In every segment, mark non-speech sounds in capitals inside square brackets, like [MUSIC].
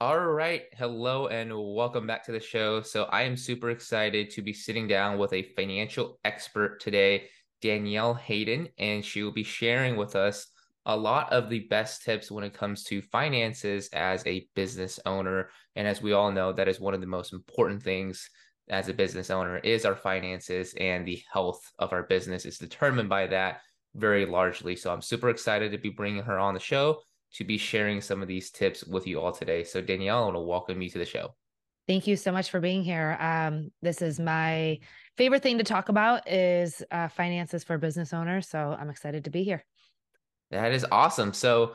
All right. Hello and welcome back to the show. So, I am super excited to be sitting down with a financial expert today, Danielle Hayden, and she will be sharing with us a lot of the best tips when it comes to finances as a business owner. And as we all know, that is one of the most important things as a business owner is our finances and the health of our business is determined by that very largely. So, I'm super excited to be bringing her on the show to be sharing some of these tips with you all today. So, Danielle, I want to welcome you to the show. Thank you so much for being here. Um, this is my favorite thing to talk about is uh, finances for business owners. So I'm excited to be here. That is awesome. So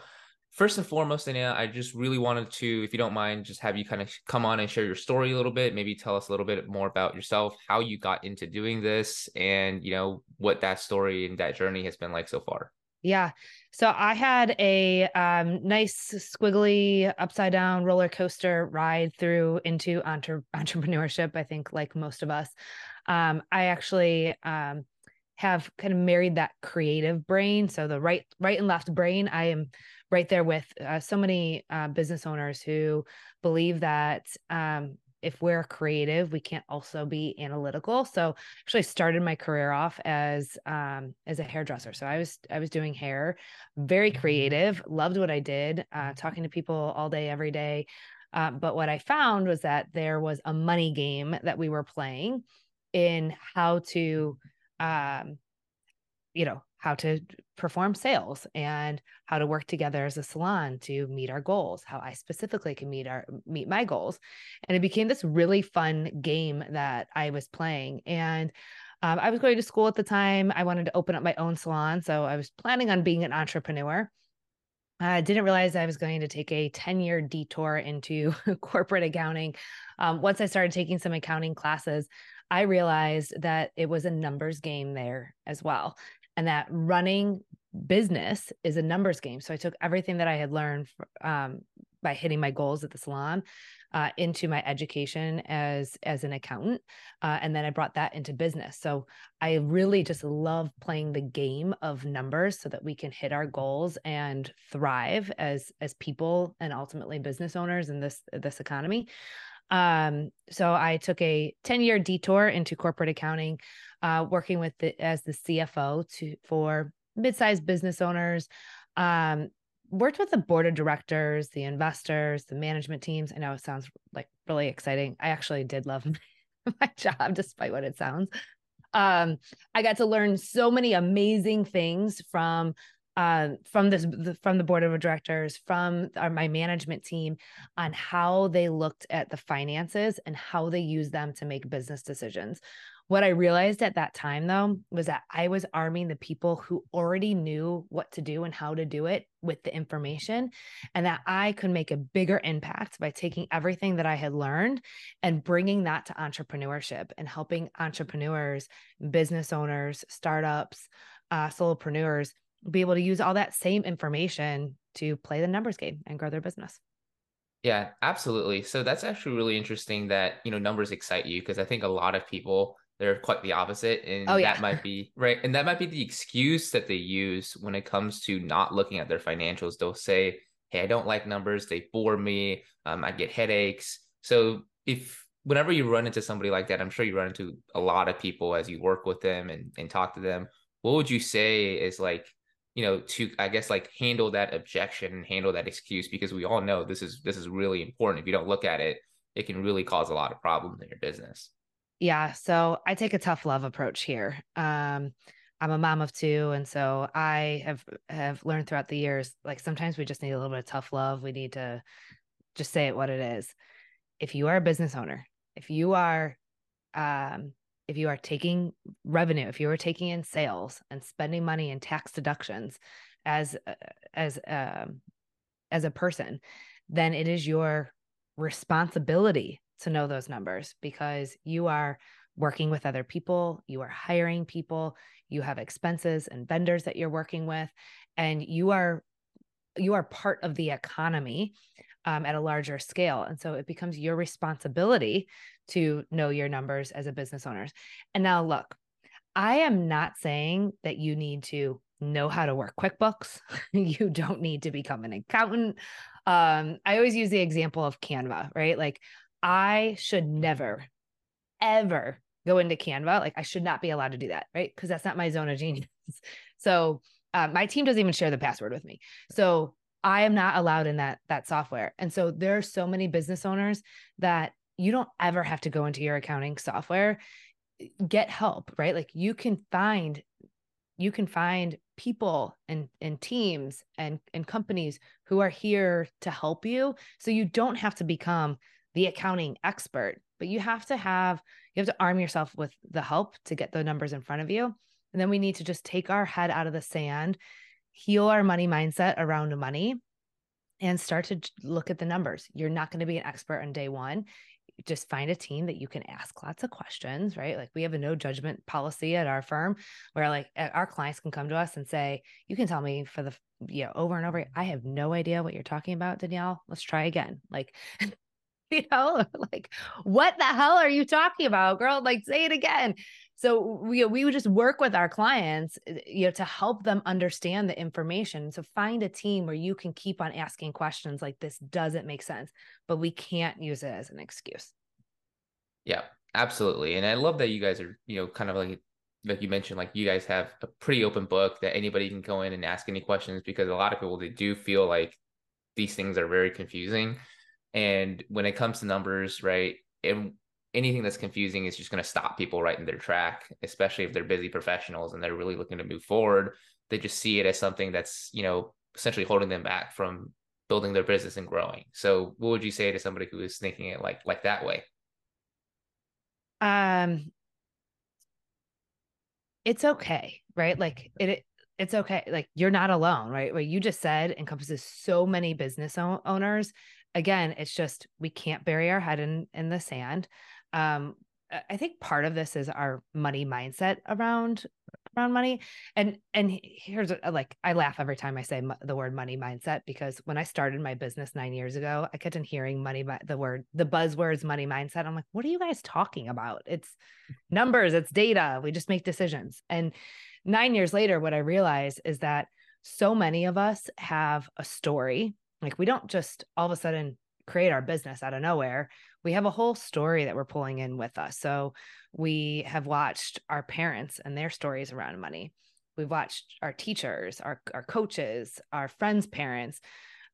first and foremost, Danielle, I just really wanted to, if you don't mind, just have you kind of come on and share your story a little bit. Maybe tell us a little bit more about yourself, how you got into doing this, and you know what that story and that journey has been like so far. Yeah. So I had a um, nice squiggly upside down roller coaster ride through into entre- [LAUGHS] entrepreneurship. I think, like most of us, um, I actually um, have kind of married that creative brain. So the right, right and left brain. I am right there with uh, so many uh, business owners who believe that um, if we're creative, we can't also be analytical. So actually started my career off as um, as a hairdresser. So I was I was doing hair, very mm-hmm. creative, loved what I did, uh, talking to people all day, every day. Uh, but what I found was that there was a money game that we were playing in how to, um, you know, how to perform sales and how to work together as a salon to meet our goals how i specifically can meet our meet my goals. And it became this really fun game that i was playing. And um, i was going to school at the time. I wanted to open up my own salon so i was planning on being an entrepreneur. I didn't realize I was going to take a 10 year detour into [LAUGHS] corporate accounting. Um, once I started taking some accounting classes, I realized that it was a numbers game there as well and that running business is a numbers game. So I took everything that I had learned um, by hitting my goals at the salon uh, into my education as as an accountant, uh, and then I brought that into business. So I really just love playing the game of numbers so that we can hit our goals and thrive as as people and ultimately business owners in this this economy. Um, so I took a 10 year detour into corporate accounting, uh, working with the, as the CFO to for mid-sized business owners. Um, worked with the board of directors, the investors, the management teams. I know it sounds like really exciting. I actually did love [LAUGHS] my job, despite what it sounds. Um, I got to learn so many amazing things from uh, from this the, from the board of directors from our, my management team on how they looked at the finances and how they use them to make business decisions. What I realized at that time, though, was that I was arming the people who already knew what to do and how to do it with the information, and that I could make a bigger impact by taking everything that I had learned and bringing that to entrepreneurship and helping entrepreneurs, business owners, startups, uh, solopreneurs be able to use all that same information to play the numbers game and grow their business. Yeah, absolutely. So that's actually really interesting that, you know, numbers excite you because I think a lot of people they're quite the opposite and oh, yeah. that might be right and that might be the excuse that they use when it comes to not looking at their financials they'll say hey i don't like numbers they bore me um, i get headaches so if whenever you run into somebody like that i'm sure you run into a lot of people as you work with them and, and talk to them what would you say is like you know to i guess like handle that objection and handle that excuse because we all know this is this is really important if you don't look at it it can really cause a lot of problems in your business yeah. So I take a tough love approach here. Um, I'm a mom of two, and so I have have learned throughout the years, like sometimes we just need a little bit of tough love. We need to just say it what it is. If you are a business owner, if you are um, if you are taking revenue, if you are taking in sales and spending money in tax deductions as as um, as a person, then it is your responsibility to know those numbers because you are working with other people, you are hiring people, you have expenses and vendors that you're working with, and you are you are part of the economy um, at a larger scale. And so it becomes your responsibility to know your numbers as a business owner. And now look, I am not saying that you need to know how to work QuickBooks. [LAUGHS] you don't need to become an accountant. Um, I always use the example of Canva, right? Like I should never, ever go into Canva. Like I should not be allowed to do that, right? Because that's not my zone of genius. [LAUGHS] so um, my team doesn't even share the password with me. So I am not allowed in that that software. And so there are so many business owners that you don't ever have to go into your accounting software. Get help, right? Like you can find you can find people and and teams and and companies who are here to help you so you don't have to become the accounting expert but you have to have you have to arm yourself with the help to get the numbers in front of you and then we need to just take our head out of the sand heal our money mindset around money and start to look at the numbers you're not going to be an expert on day one just find a team that you can ask lots of questions, right? Like we have a no judgment policy at our firm where like our clients can come to us and say, you can tell me for the, you know, over and over, I have no idea what you're talking about, Danielle. Let's try again. Like, [LAUGHS] you know, [LAUGHS] like what the hell are you talking about, girl? Like say it again. So we we would just work with our clients, eh, you know, to help them understand the information. So find a team where you can keep on asking questions like this doesn't make sense, but we can't use it as an excuse. Yeah, absolutely. And I love that you guys are, you know, kind of like like you mentioned, like you guys have a pretty open book that anybody can go in and ask any questions because a lot of people they do feel like these things are very confusing. And when it comes to numbers, right? And anything that's confusing is just going to stop people right in their track, especially if they're busy professionals and they're really looking to move forward. They just see it as something that's, you know, essentially holding them back from building their business and growing. So what would you say to somebody who is thinking it like like that way? Um it's okay, right? Like it, it it's okay. Like you're not alone, right? What you just said encompasses so many business owners. Again, it's just we can't bury our head in in the sand um I think part of this is our money mindset around around money. And and here's a, like I laugh every time I say the word money mindset because when I started my business 9 years ago, I kept on hearing money the word the buzzwords money mindset. I'm like, "What are you guys talking about? It's [LAUGHS] numbers, it's data. We just make decisions." And 9 years later what I realize is that so many of us have a story. Like we don't just all of a sudden create our business out of nowhere we have a whole story that we're pulling in with us. So we have watched our parents and their stories around money. We've watched our teachers, our, our coaches, our friends' parents,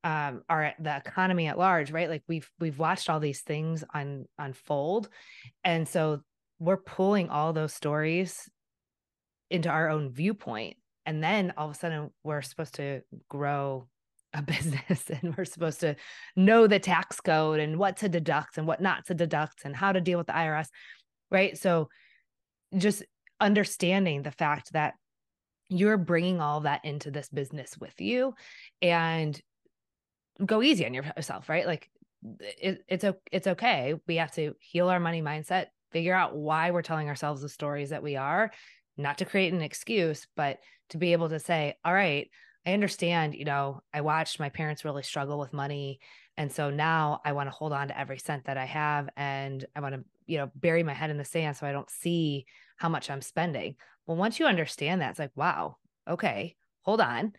um, our the economy at large, right? Like we've we've watched all these things on unfold. And so we're pulling all those stories into our own viewpoint. And then all of a sudden we're supposed to grow a [LAUGHS] business and we're supposed to know the tax code and what to deduct and what not to deduct and how to deal with the IRS, right? So just understanding the fact that you're bringing all that into this business with you and go easy on yourself, right? Like it, it's it's okay. We have to heal our money mindset, figure out why we're telling ourselves the stories that we are, not to create an excuse, but to be able to say, all right, I understand, you know, I watched my parents really struggle with money. And so now I want to hold on to every cent that I have and I want to, you know, bury my head in the sand so I don't see how much I'm spending. Well, once you understand that, it's like, wow, okay, hold on.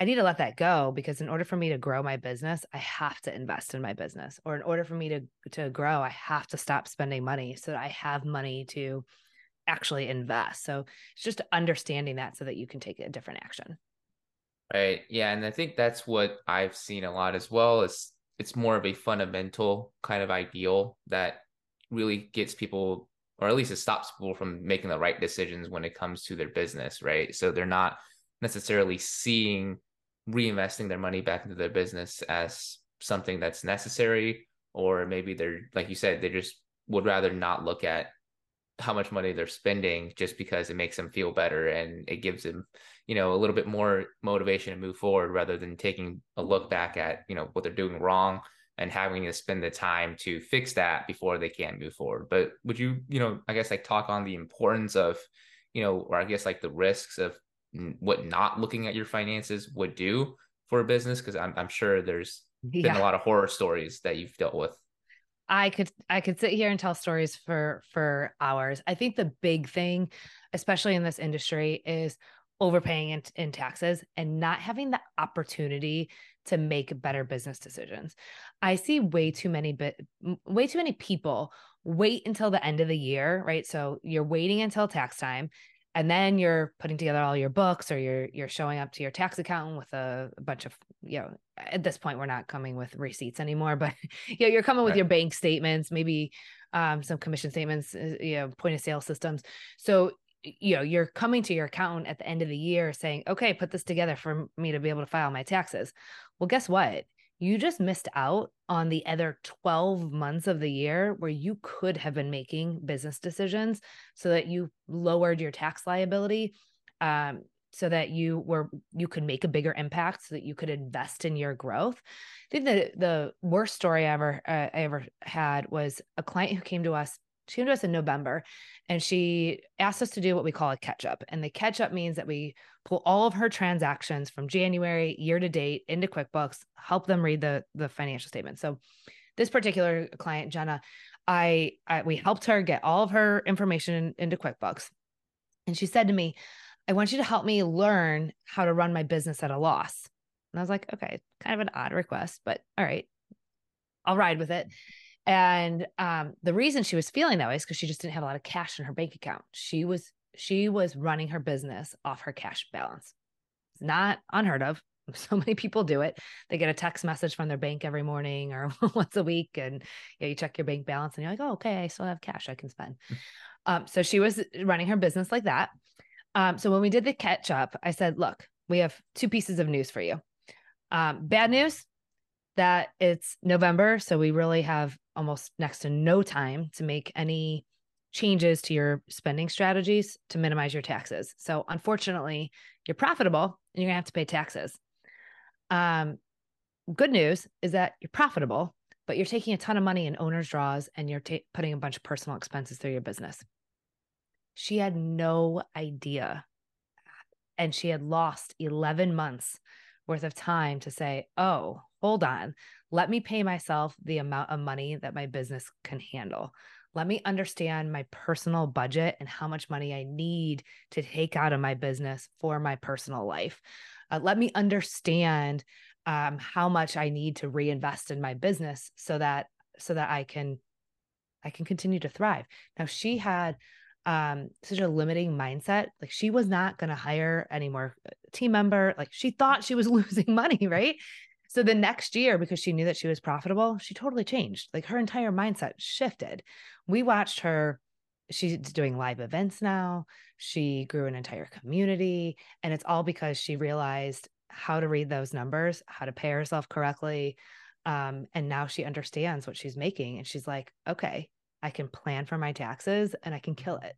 I need to let that go because in order for me to grow my business, I have to invest in my business. Or in order for me to to grow, I have to stop spending money so that I have money to actually invest. So it's just understanding that so that you can take a different action. Right. Yeah. And I think that's what I've seen a lot as well. Is it's more of a fundamental kind of ideal that really gets people, or at least it stops people from making the right decisions when it comes to their business. Right. So they're not necessarily seeing reinvesting their money back into their business as something that's necessary, or maybe they're, like you said, they just would rather not look at how much money they're spending just because it makes them feel better and it gives them you know a little bit more motivation to move forward rather than taking a look back at you know what they're doing wrong and having to spend the time to fix that before they can move forward. But would you you know i guess like talk on the importance of you know or i guess like the risks of what not looking at your finances would do for a business? Because I'm, I'm sure there's [LAUGHS] been a lot of horror stories that you've dealt with I could I could sit here and tell stories for for hours. I think the big thing, especially in this industry, is overpaying in, in taxes and not having the opportunity to make better business decisions. I see way too many bit way too many people wait until the end of the year, right? So you're waiting until tax time and then you're putting together all your books or you're you're showing up to your tax accountant with a, a bunch of you know at this point we're not coming with receipts anymore [LAUGHS] but you know, you're coming with right. your bank statements maybe um, some commission statements uh, you know point of sale systems. So you know you're coming to your accountant at the end of the year saying okay put this together for me to be able to file my taxes. Well guess what you just missed out on the other 12 months of the year where you could have been making business decisions so that you lowered your tax liability um, so that you were you could make a bigger impact so that you could invest in your growth. I think the the worst story i ever uh, i ever had was a client who came to us she came to us in November and she asked us to do what we call a catch up. And the catch up means that we pull all of her transactions from January year to date into QuickBooks, help them read the, the financial statement. So this particular client, Jenna, I, I we helped her get all of her information into QuickBooks. And she said to me, I want you to help me learn how to run my business at a loss. And I was like, okay, kind of an odd request, but all right, I'll ride with it. And um, the reason she was feeling that way is because she just didn't have a lot of cash in her bank account. She was she was running her business off her cash balance. It's not unheard of. [LAUGHS] So many people do it. They get a text message from their bank every morning or [LAUGHS] once a week, and yeah, you check your bank balance, and you're like, "Oh, okay, I still have cash I can spend." Hmm. um, so she was running her business like that. Um, so when we did the catch up, I said, "Look, we have two pieces of news for you. Um, bad news that it's November, so we really have almost next to no time to make any changes to your spending strategies to minimize your taxes. So unfortunately, you're profitable and you're gonna have to pay taxes. Um, good news is that you're profitable, but you're taking a ton of money in owner's draws and you're ta- putting a bunch of personal expenses through your business. She had no idea. And she had lost 11 months worth of time to say, oh, hold on, let me pay myself the amount of money that my business can handle. Let me understand my personal budget and how much money I need to take out of my business for my personal life. Uh, let me understand um, how much I need to reinvest in my business so that so that I can I can continue to thrive. Now she had um such a limiting mindset like she was not going to hire any more uh, team member like she thought she was [LAUGHS] losing money right so the next year, because she knew that she was profitable, she totally changed. Like her entire mindset shifted. We watched her. She's doing live events now. She grew an entire community. And it's all because she realized how to read those numbers, how to pay herself correctly. Um, and now she understands what she's making. And she's like, okay, I can plan for my taxes and I can kill it.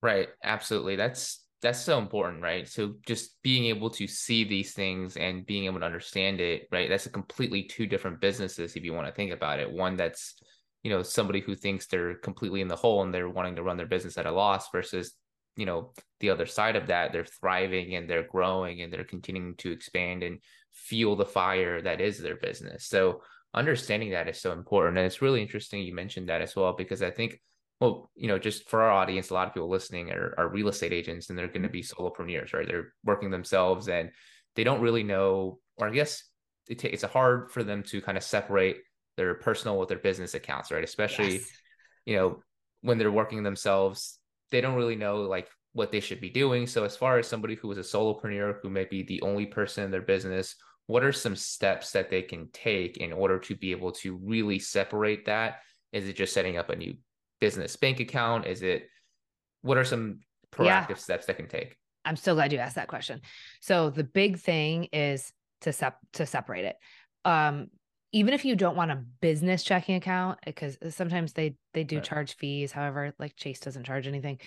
Right. Absolutely. That's that's so important, right? So just being able to see these things and being able to understand it, right? That's a completely two different businesses if you want to think about it. One that's, you know, somebody who thinks they're completely in the hole and they're wanting to run their business at a loss versus, you know, the other side of that, they're thriving and they're growing and they're continuing to expand and fuel the fire that is their business. So understanding that is so important. And it's really interesting you mentioned that as well, because I think well, you know, just for our audience, a lot of people listening are, are real estate agents and they're going to be mm-hmm. solopreneurs, right? They're working themselves and they don't really know, or I guess it t- it's hard for them to kind of separate their personal with their business accounts, right? Especially, yes. you know, when they're working themselves, they don't really know like what they should be doing. So, as far as somebody who is a solopreneur who may be the only person in their business, what are some steps that they can take in order to be able to really separate that? Is it just setting up a new business bank account? Is it what are some proactive yeah. steps that can take? I'm so glad you asked that question. So the big thing is to sep- to separate it. Um, even if you don't want a business checking account, because sometimes they they do right. charge fees. However, like Chase doesn't charge anything.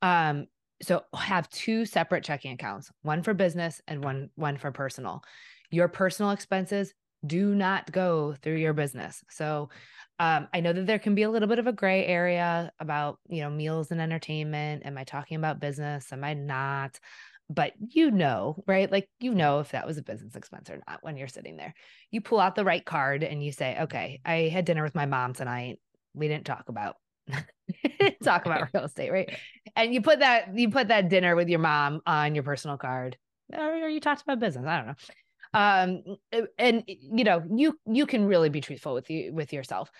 Um, so have two separate checking accounts, one for business and one one for personal. Your personal expenses do not go through your business. So um, I know that there can be a little bit of a gray area about, you know, meals and entertainment. Am I talking about business? Am I not? But you know, right? Like, you know, if that was a business expense or not when you're sitting there. You pull out the right card and you say, okay, I had dinner with my mom tonight. We didn't talk about [LAUGHS] talk about real estate, right? and you put that you put that dinner with your mom on your personal card. Or, you talked about business i don't know. Um and you know you you can really be truthful with you with yourself.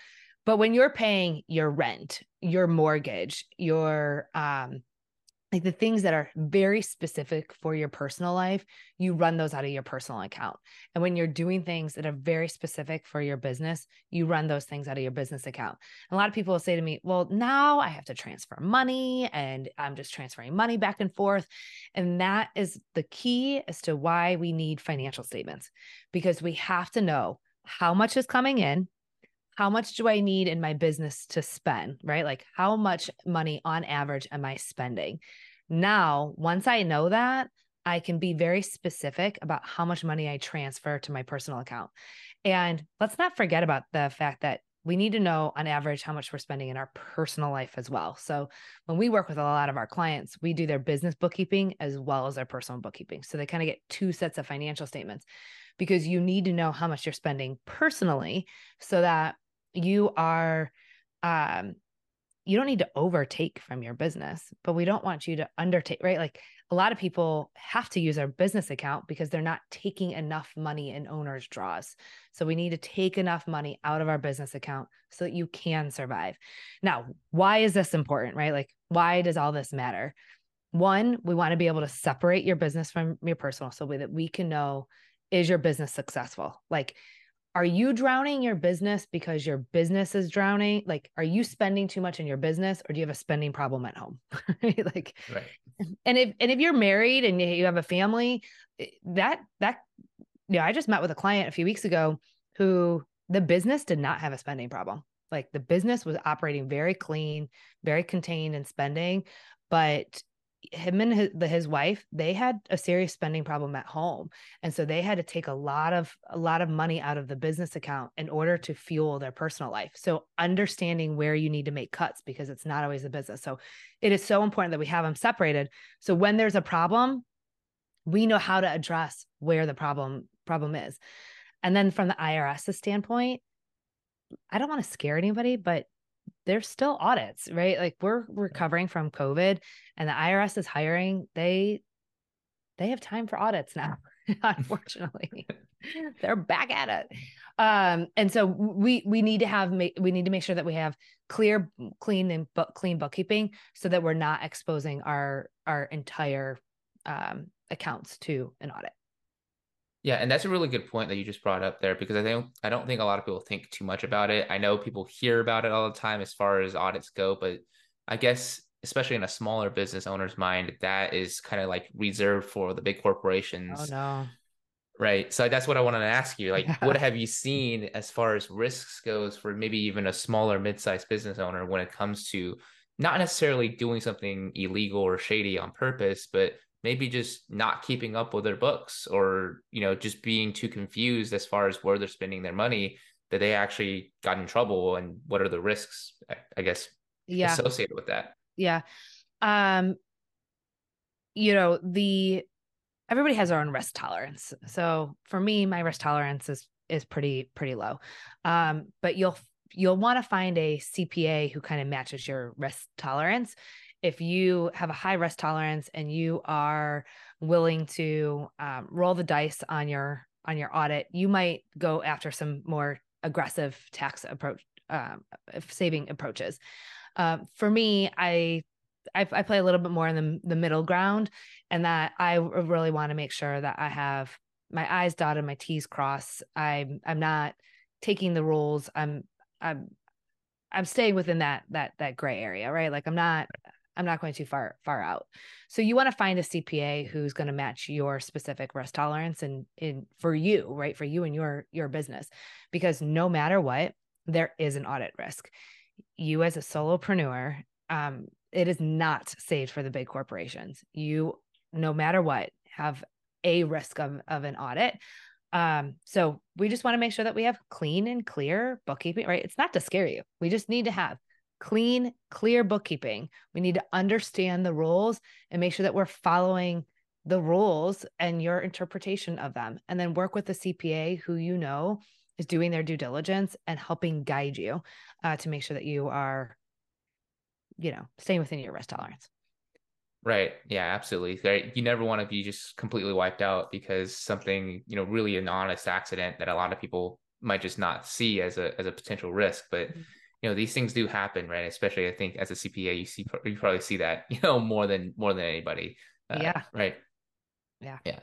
But when you're paying your rent your mortgage your um like the things that are very specific for your personal life, you run those out of your personal account. And when you're doing things that are very specific for your business, you run those things out of your business account. And a lot of people will say to me, well, now I have to transfer money and I'm just transferring money back and forth. And that is the key as to why we need financial statements because we have to know how much is coming in how much do I need in my business to spend, right? Like, how much money on average am I spending? Now, once I know that, I can be very specific about how much money I transfer to my personal account. And let's not forget about the fact that we need to know on average how much we're spending in our personal life as well. So when we work with a lot of our clients, we do their business bookkeeping as well as their personal bookkeeping. So they kind of get two sets of financial statements because you need to know how much you're spending personally so that you are um you don't need to overtake from your business, but we don't want you to undertake, right? Like a lot of people have to use our business account because they're not taking enough money in owner's draws. So we need to take enough money out of our business account so that you can survive. Now, why is this important, right? Like, why does all this matter? One, we want to be able to separate your business from your personal so that we can know is your business successful? Like, are you drowning your business because your business is drowning? Like are you spending too much in your business or do you have a spending problem at home? [LAUGHS] Like right. and if and if you're married and you have a family eh, that that you know i just met with a client a few weeks ago who the business did not have a spending problem. Like the business was operating very clean very contained in spending but him and his, the, his wife they had a serious spending problem at home. And so they had to take a lot of a lot of money out of the business account in order to fuel their personal life. So understanding where you need to make cuts because it's not always the business. So it is so important that we have them separated. So when there's a problem we know how to address where the problem problem is. And then from the irs's standpoint i don't want to scare anybody but there's still audits, right? Like we're recovering from COVID and the IRS is hiring, they they have time for audits now, [LAUGHS] unfortunately. [LAUGHS] They're back at it. Um, and so we we need to have we need to make sure that we have clear, clean and book clean bookkeeping so that we're not exposing our our entire um, accounts to an audit. Yeah, and that's a really good point that you just brought up there because I think I don't think a lot of people think too much about it. I know people hear about it all the time as far as audits go, but I guess especially in a smaller business owner's mind, that is kind of like reserved for the big oh, corporations. Oh no. Right. So that's what I wanted to ask you. Like, what [LAUGHS] have you seen as far as risks goes for maybe even a smaller mid-sized business owner when it comes to not necessarily doing something illegal or shady on purpose, but maybe just not keeping up with their books or you know just being too confused as far as where they're spending their money that they actually got in trouble and what are the risks i guess yeah. associated with that. Yeah. Um you know the everybody has their own risk tolerance. So for me my risk tolerance is is pretty pretty low. Um but you'll you'll want to find a cpa who kind of matches your risk tolerance if you have a high risk tolerance and you are willing to um, roll the dice on your on your audit, you might go after some more aggressive tax approach um, saving approaches. Uh, for me, I, I, I play a little bit more in the the middle ground, and that I really want to make sure that I have my I's dotted, my T's crossed. I'm I'm not taking the rules. I'm I'm I'm staying within that that that gray area, right? Like I'm not I'm not going too far far out. So you want to find a CPA who's going to match your specific risk tolerance and in for you, right? For you and your your business. Because no matter what, there is an audit risk. You as a solopreneur, um, it is not saved for the big corporations. You, no matter what, have a risk of, of an audit. Um, so we just want to make sure that we have clean and clear bookkeeping, right? It's not to scare you. We just need to have clean, clear bookkeeping. We need to understand the rules and make sure that we're following the rules and your interpretation of them. And then work with the CPA who you know is doing their due diligence and helping guide you uh, to make sure that you are, you know, staying within your risk tolerance. Right. Yeah, absolutely. Right. You never want to be just completely wiped out because something, you know, really an honest accident that a lot of people might just not see as a as a potential risk. But mm-hmm. You know, these things do happen, right? Especially I think as a CPA, you see you probably see that, [LAUGHS] you know, more than more than anybody. Uh, yeah. Right. Yeah. Yeah.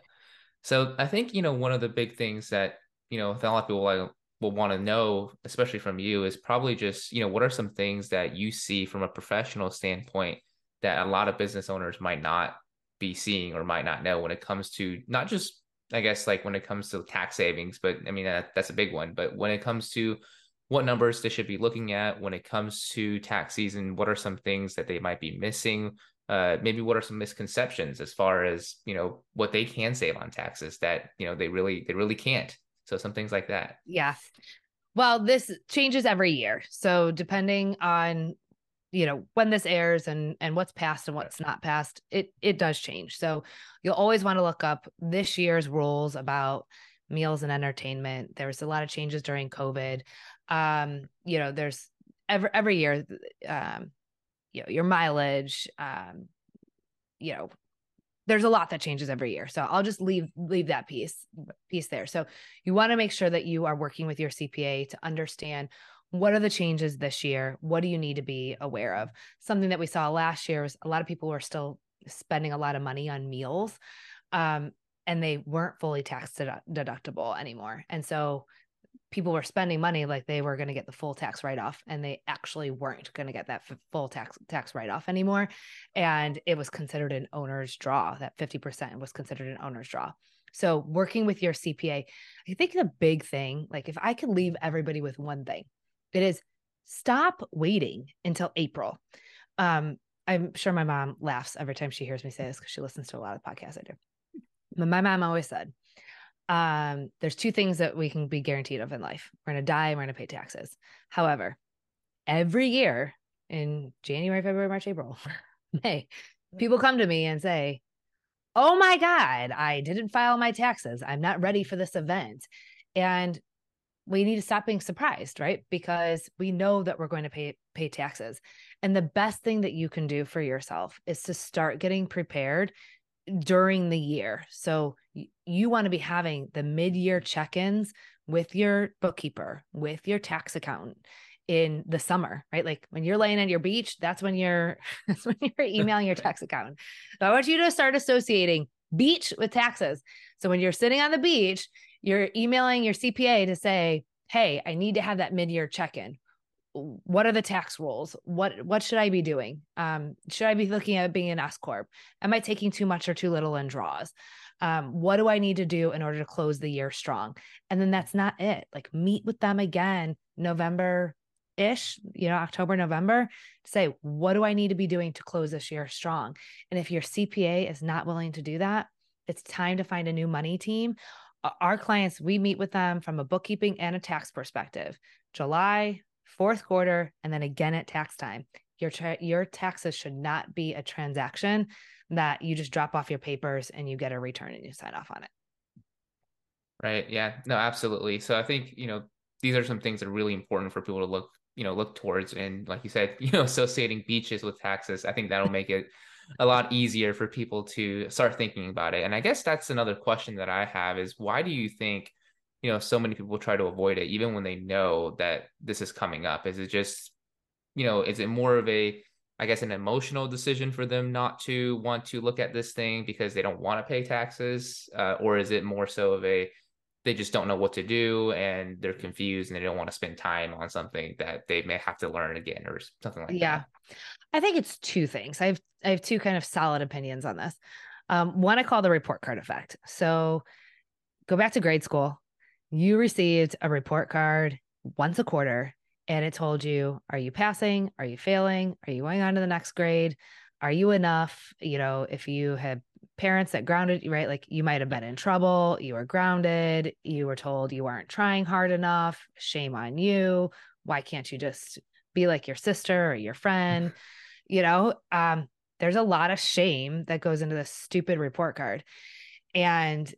So I think, you know, one of the big things that, you know, a lot of people will, will want to know, especially from you, is probably just, you know, what are some things that you see from a professional standpoint that a lot of business owners might not be seeing or might not know when it comes to not just I guess like when it comes to tax savings, but I mean that, that's a big one. But when it comes to what numbers they should be looking at when it comes to tax season, what are some things that they might be missing? Uh, maybe what are some misconceptions as far as you know what they can save on taxes that you know they really they really can't. So some things like that. Yeah. Well, this changes every year. So depending on you know when this airs and and what's passed and what's not passed it it does change so you'll always want to look up this year's rules about meals and entertainment there's a lot of changes during covid um you know there's every every year um you know your mileage um you know there's a lot that changes every year so i'll just leave leave that piece piece there so you want to make sure that you are working with your cpa to understand what are the changes this year? What do you need to be aware of? Something that we saw last year was a lot of people were still spending a lot of money on meals um, and they weren't fully tax deductible anymore. And so people were spending money like they were going to get the full tax write off and they actually weren't going to get that full tax tax write off anymore and it was considered an owner's draw that 50% was considered an owner's draw so working with your CPA I think the big thing like if I could leave everybody with one thing it is stop waiting until April. Um, I'm sure my mom laughs every time she hears me say this because she listens to a lot of podcasts I do. But my mom always said, um, there's two things that we can be guaranteed of in life. We're gonna die and we're gonna pay taxes. However, every year in January, February, March, April, [LAUGHS] May, people come to me and say, Oh my God, I didn't file my taxes. I'm not ready for this event. And we need to stop being surprised, right? Because we know that we're going to pay pay taxes. And the best thing that you can do for yourself is to start getting prepared during the year. So you want to be having the mid-year check-ins with your bookkeeper, with your tax accountant in the summer, right? Like when you're laying on your beach, that's when you're [LAUGHS] that's when you're emailing your [LAUGHS] tax accountant. So I want you to start associating beach with taxes. So when you're sitting on the beach, you're emailing your CPA to say, "Hey, I need to have that mid-year check-in. What are the tax rules? What what should I be doing? Um, should I be looking at being an S corp? Am I taking too much or too little in draws? Um, what do I need to do in order to close the year strong? And then that's not it. Like meet with them again November ish, you know, October, November, say, what do I need to be doing to close this year strong? And if your CPA is not willing to do that, it's time to find a new money team our clients, we meet with them from a bookkeeping and a tax perspective. July, fourth quarter, and then again at tax time. Your tra- your taxes should not be a transaction that you just drop off your papers and you get a return and you sign off on it. Right. Yeah. No, absolutely. So I think, you know, these are some things that are really important for people to look, you know, look towards. And like you said, [LAUGHS] you know, associating beaches with taxes, I think that'll make it a lot easier for people to start thinking about it. And I guess that's another question that I have is why do you think, you know, so many people try to avoid it even when they know that this is coming up? Is it just, you know, is it more of a I guess an emotional decision for them not to want to look at this thing because they don't want to pay taxes, uh, or is it more so of a they just don't know what to do and they're confused and they don't want to spend time on something that they may have to learn again or something like yeah. that. Yeah. I think it's two things. I have I have two kind of solid opinions on this. Um, one I call the report card effect. So go back to grade school. You received a report card once a quarter and it told you, are you passing? Are you failing? Are you going on to the next grade? Are you enough? You know, if you had parents that grounded you, right? Like you might have been in trouble, you were grounded, you were told you weren't trying hard enough, shame on you. Why can't you just be like your sister or your friend? [LAUGHS] You know, um, there's a lot of shame that goes into this stupid report card. And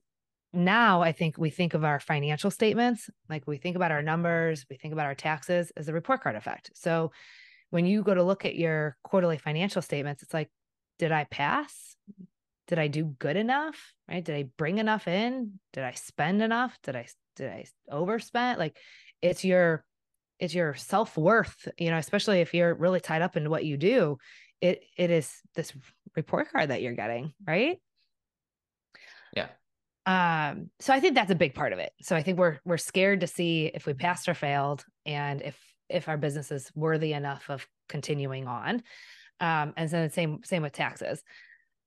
now I think we think of our financial statements, like we think about our numbers, we think about our taxes as a report card effect. So when you go to look at your quarterly financial statements, it's like, did I pass? Did I do good enough? Right? Did I bring enough in? Did I spend enough? Did I did I overspend? Like it's your it's your self-worth, you know, especially if you're really tied up in what you do. It it is this report card that you're getting, right? Yeah. Um, so I think that's a big part of it. So I think we're we're scared to see if we passed or failed and if if our business is worthy enough of continuing on. Um, and then same same with taxes.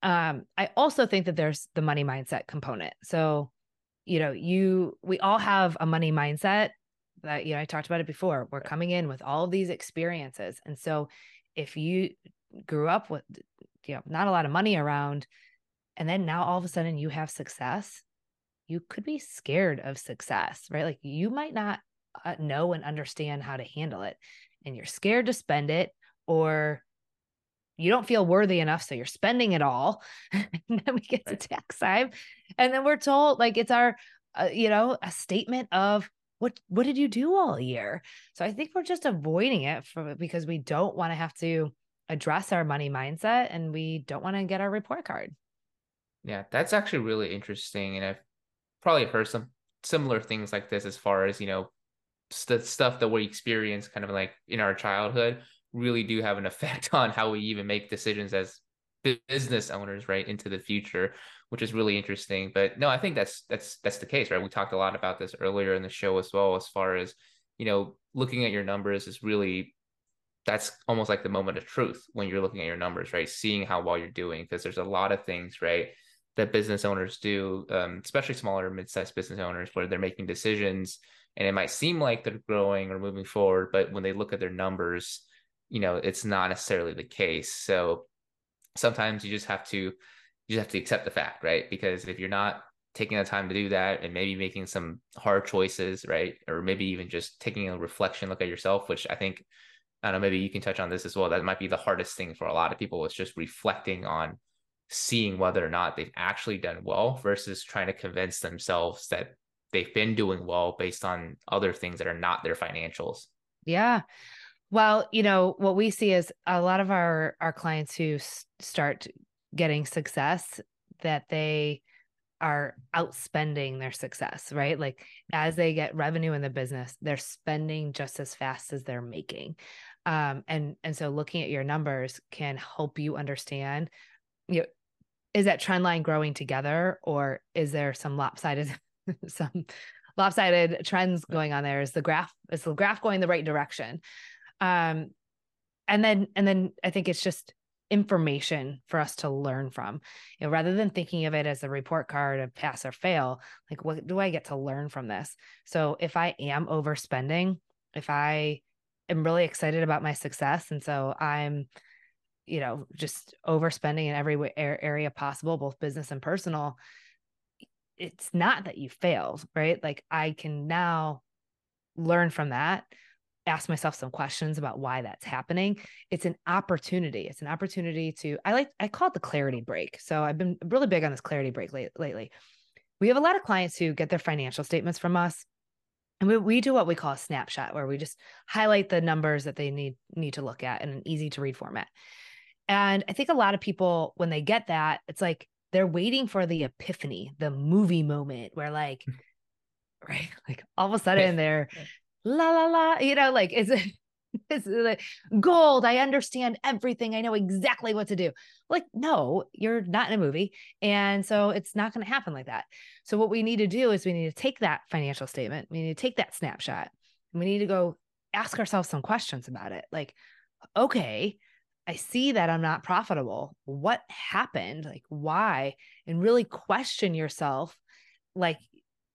Um, I also think that there's the money mindset component. So, you know, you we all have a money mindset that you know I talked about it before. We're coming in with all of these experiences, and so if you grew up with you know not a lot of money around, and then now all of a sudden you have success, you could be scared of success, right? Like you might not uh, know and understand how to handle it, and you're scared to spend it, or you don't feel worthy enough so you're spending it all [LAUGHS] and then we get right. to tax time and then we're told like it's our uh, you know a statement of what what did you do all year so i think we're just avoiding it for, because we don't want to have to address our money mindset and we don't want to get our report card yeah that's actually really interesting and i've probably heard some similar things like this as far as you know the stuff that we experience kind of like in our childhood really do have an [LAUGHS] effect on how we even make decisions as business owners right into the future which is really interesting. But no i think that's that's that's the case right? We talked a lot about this earlier in the show as well as far as you know looking at your numbers is really that's almost like the moment of truth when you're looking at your numbers right? Seeing how well you're doing because there's a lot of things right that business owners do um, especially smaller mid-sized business owners where they're making decisions and it might seem like they're growing or moving forward but when they look at their numbers you know it's not necessarily the case. So sometimes you just have to you just have to accept the fact right? Because if you're not taking the time to do that and maybe making some hard choices right? Or maybe even just taking a reflection look at yourself which i think i don't know maybe you can touch on this as well. That might be the hardest thing for a lot of people is just reflecting on seeing whether or not they've actually done well versus trying to convince themselves that they've been doing well based on other things that are not their financials yeah well, you know, what we see is a lot of our our clients who s- start getting success that they are outspending their success, right? Like as they get revenue in the business, they're spending just as fast as they're making. Um, and and so looking at your numbers can help you understand, you know, is that trend line growing together or is there some lopsided [LAUGHS] some lopsided trends going on there? Is the graph is the graph going the right direction? um and then and then i think it's just information for us to learn from you know rather than thinking of it as a report card of pass or fail like what do i get to learn from this so if i am overspending if i am really excited about my success and so i'm you know just overspending in every area possible both business and personal it's not that you failed right? Like i can now learn from that ask myself some questions about why that's happening. It's an opportunity. It's an opportunity to i like i call it the clarity break. So i've been really big on this clarity break late, lately. We have a lot of clients who get their financial statements from us and we, we do what we call a snapshot where we just highlight the numbers that they need need to look at in an easy to read format and i think a lot of people when they get that it's like they're waiting for the epiphany the movie moment where like mm. right [LAUGHS] like all of a sudden they're la la la, you know, like it's it's [LAUGHS] like gold. I understand everything. I know exactly what to do. Like, no, you're not in a movie. And so it's not going to happen like that. So what we need to do is we need to take that financial statement, we need to take that snapshot, and we need to go ask ourselves some questions about it. Like, okay, I see that I'm not profitable. What happened? Like, why? And really question yourself. Like,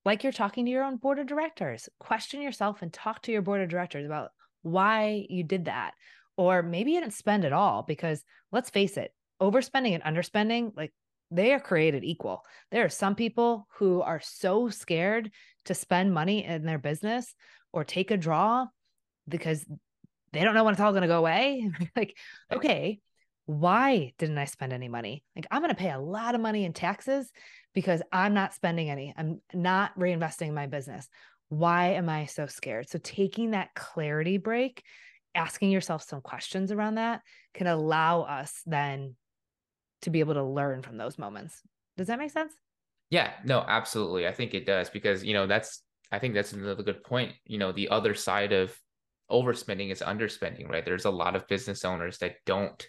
like you're talking to your own board of directors. Question yourself and talk to your board of directors about why you did that. Or maybe you didn't spend at all because let's face it, overspending and underspending, like they are created equal. There are some people who are so scared to spend money in their business or take a draw because they don't know when it's all going to go away. [LAUGHS] like, okay, why didn't I spend any money? Like, I'm going to pay a lot of money in taxes because I'm not spending any. I'm not reinvesting in my business. Why am I so scared? So, taking that clarity break, asking yourself some questions around that can allow us then to be able to learn from those moments. Does that make sense? Yeah, no, absolutely. I think it does because, you know, that's, I think that's another good point. You know, the other side of overspending is underspending, right? There's a lot of business owners that don't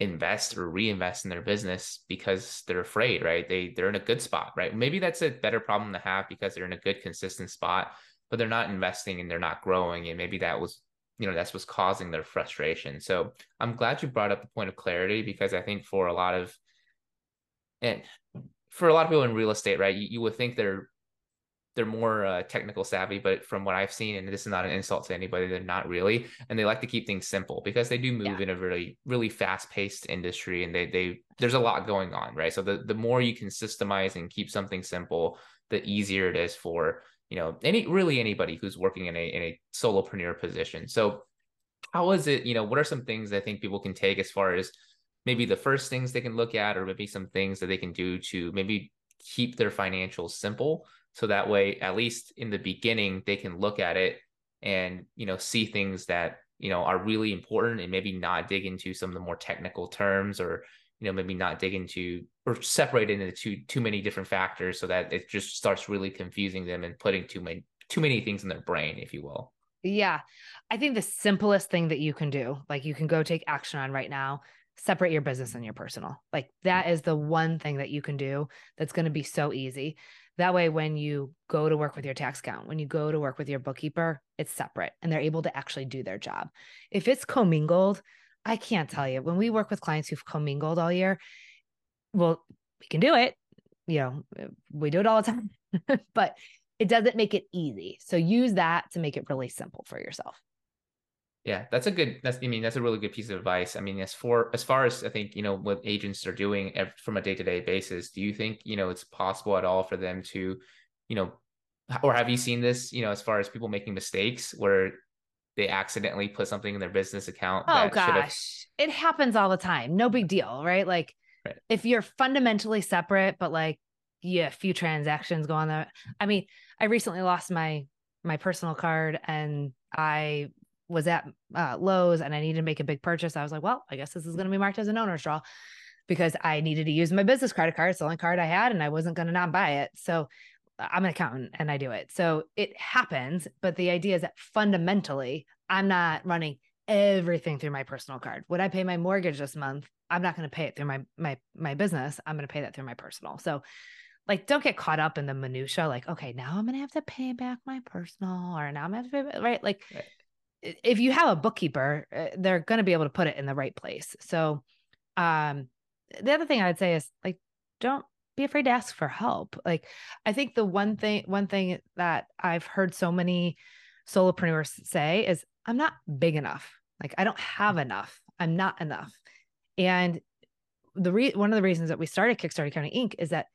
invest or reinvest in their business because they're afraid, right? They they're in a good spot, right? Maybe that's a better problem to have because they're in a good consistent spot, but they're not investing and they're not growing and maybe that was you know that's what's causing their frustration. So, I'm glad you brought up the point of clarity because I think for a lot of and for a lot of people in real estate, right, you, you would think they're they're more uh, technical savvy, but from what I've seen, and this is not an insult to anybody, they're not really, and they like to keep things simple because they do move yeah. in a really, really fast paced industry, and they they there's a lot going on, right? So the the more you can systemize and keep something simple, the easier it is for you know any really anybody who's working in a in a solopreneur position. So how is it? You know, what are some things I think people can take as far as maybe the first things they can look at, or maybe some things that they can do to maybe keep their financials simple so that way at least in the beginning they can look at it and you know see things that you know are really important and maybe not dig into some of the more technical terms or you know maybe not dig into or separate into too too many different factors so that it just starts really confusing them and putting too many too many things in their brain if you will. Yeah. I think the simplest thing that you can do like you can go take action on right now separate your business and your personal. Like that mm. is the one thing that you can do that's going to be so easy that way, when you go to work with your tax account, when you go to work with your bookkeeper, it's separate and they're able to actually do their job. If it's commingled, I can't tell you. When we work with clients who've commingled all year, well, we can do it. You know, we do it all the time, [LAUGHS] but it doesn't make it easy. So use that to make it really simple for yourself. Yeah, that's a good. That's I mean that's a really good piece of advice. I mean, as for as far as I think you know what agents are doing from a day to day basis, do you think you know it's possible at all for them to, you know, or have you seen this? You know, as far as people making mistakes where they accidentally put something in their business account. Oh gosh, it happens all the time. No big deal, right? Like right. if you're fundamentally separate, but like yeah, a few transactions go on there. I mean, I recently lost my my personal card and I was at uh, Lowe's and I needed to make a big purchase, I was like, well, I guess this is going to be marked as an owner's draw because I needed to use my business credit card. It's the only card I had and I wasn't going to not buy it. So I'm an accountant and I do it. So it happens. But the idea is that fundamentally, I'm not running everything through my personal card. Would I pay my mortgage this month? I'm not going to pay it through my my my business. I'm going to pay that through my personal. So like don't get caught up in the minutia like okay now i'm gonna have to pay back my personal or now i'm gonna have to pay right like right if you have a bookkeeper, uh, they're going to be able to put it in the right place. So, um, the other thing I'd say is like, don't be afraid to ask for help. Like, I think the one thing, one thing that I've heard so many solopreneurs say is, I'm not big enough. Like, I don't have enough. I'm not enough. And the re- one of the reasons that we started Kickstart Accounting Inc. is that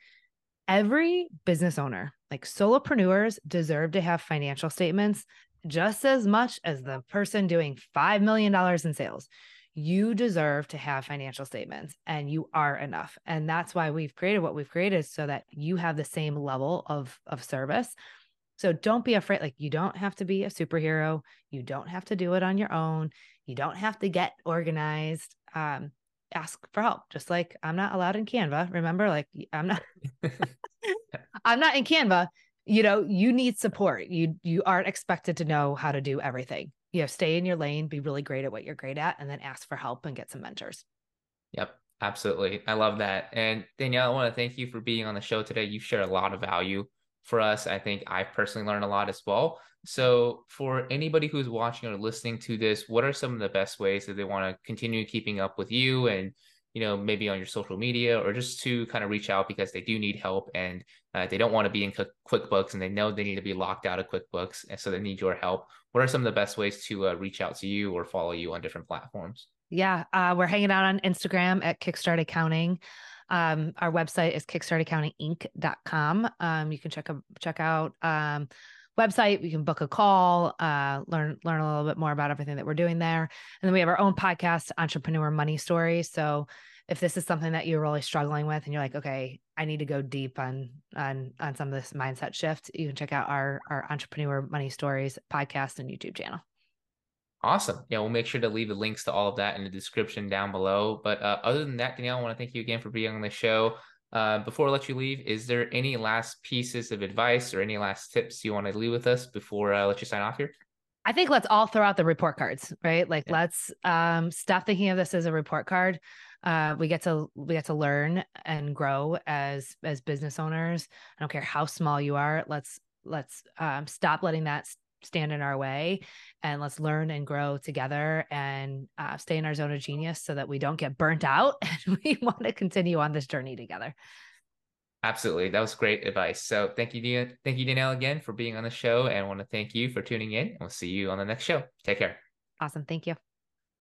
every business owner, like solopreneurs, deserve to have financial statements just as much as the person doing $5 million in sales. You deserve to have financial statements and you are enough. And that's why we've created what we've created so that you have the same level of, of service. So don't be afraid. Like, you don't have to be a superhero. You don't have to do it on your own. You don't have to get organized. Um, ask for help. Just like I'm not allowed in Canva. Remember, like I'm not [LAUGHS] [LAUGHS] I'm not in Canva you know you need support. You you aren't expected to know how to do everything. You know stay in your lane be really great at what you're great at and then ask for help and get some mentors. Yep absolutely. I love that. And danielle i want to thank you for being on the show today. You shared a lot of value for us. I think i personally learned a lot as well. So for anybody who's watching or listening to this what are some of the best ways that they want to continue keeping up with you and you know, maybe on your social media or just to kind of reach out because they do need help and uh, they don't want to be in QuickBooks and they know they need to be locked out of QuickBooks. And so they need your help. What are some of the best ways to uh, reach out to you or follow you on different platforms? Yeah, uh, we're hanging out on Instagram at Kickstart Accounting. Um, our website is kickstartaccountinginc.com. Um, you can check, check out um, website. We can book a call, uh, learn learn a little bit more about everything that we're doing there. And then we have our own podcast, Entrepreneur Money Stories. So if this is something that you're really struggling with and you're like, okay, I need to go deep on on on some of this mindset shift, you can check out our our Entrepreneur Money Stories podcast and YouTube channel. Awesome. Yeah, we'll make sure to leave the links to all of that in the description down below. But uh, other than that, Danielle, I want to thank you again for being on the show. Uh, before I let you leave, is there any last pieces of advice or any last tips you want to leave with us before I let you sign off here? I think let's all throw out the report cards, right? Like yeah. let's um, stop thinking of this as a report card. Uh, we get to we get to learn and grow as as business owners. I don't care how small you are. Let's let's um, stop letting that stand in our way and let's learn and grow together and uh, stay in our zone of genius so that we don't get burnt out [LAUGHS] and we want to continue on this journey together. Absolutely. That was great advice. So thank you thank you danielle again for being on the show and I want to thank you for tuning in. We'll see you on the next show. Take care. Awesome. Thank you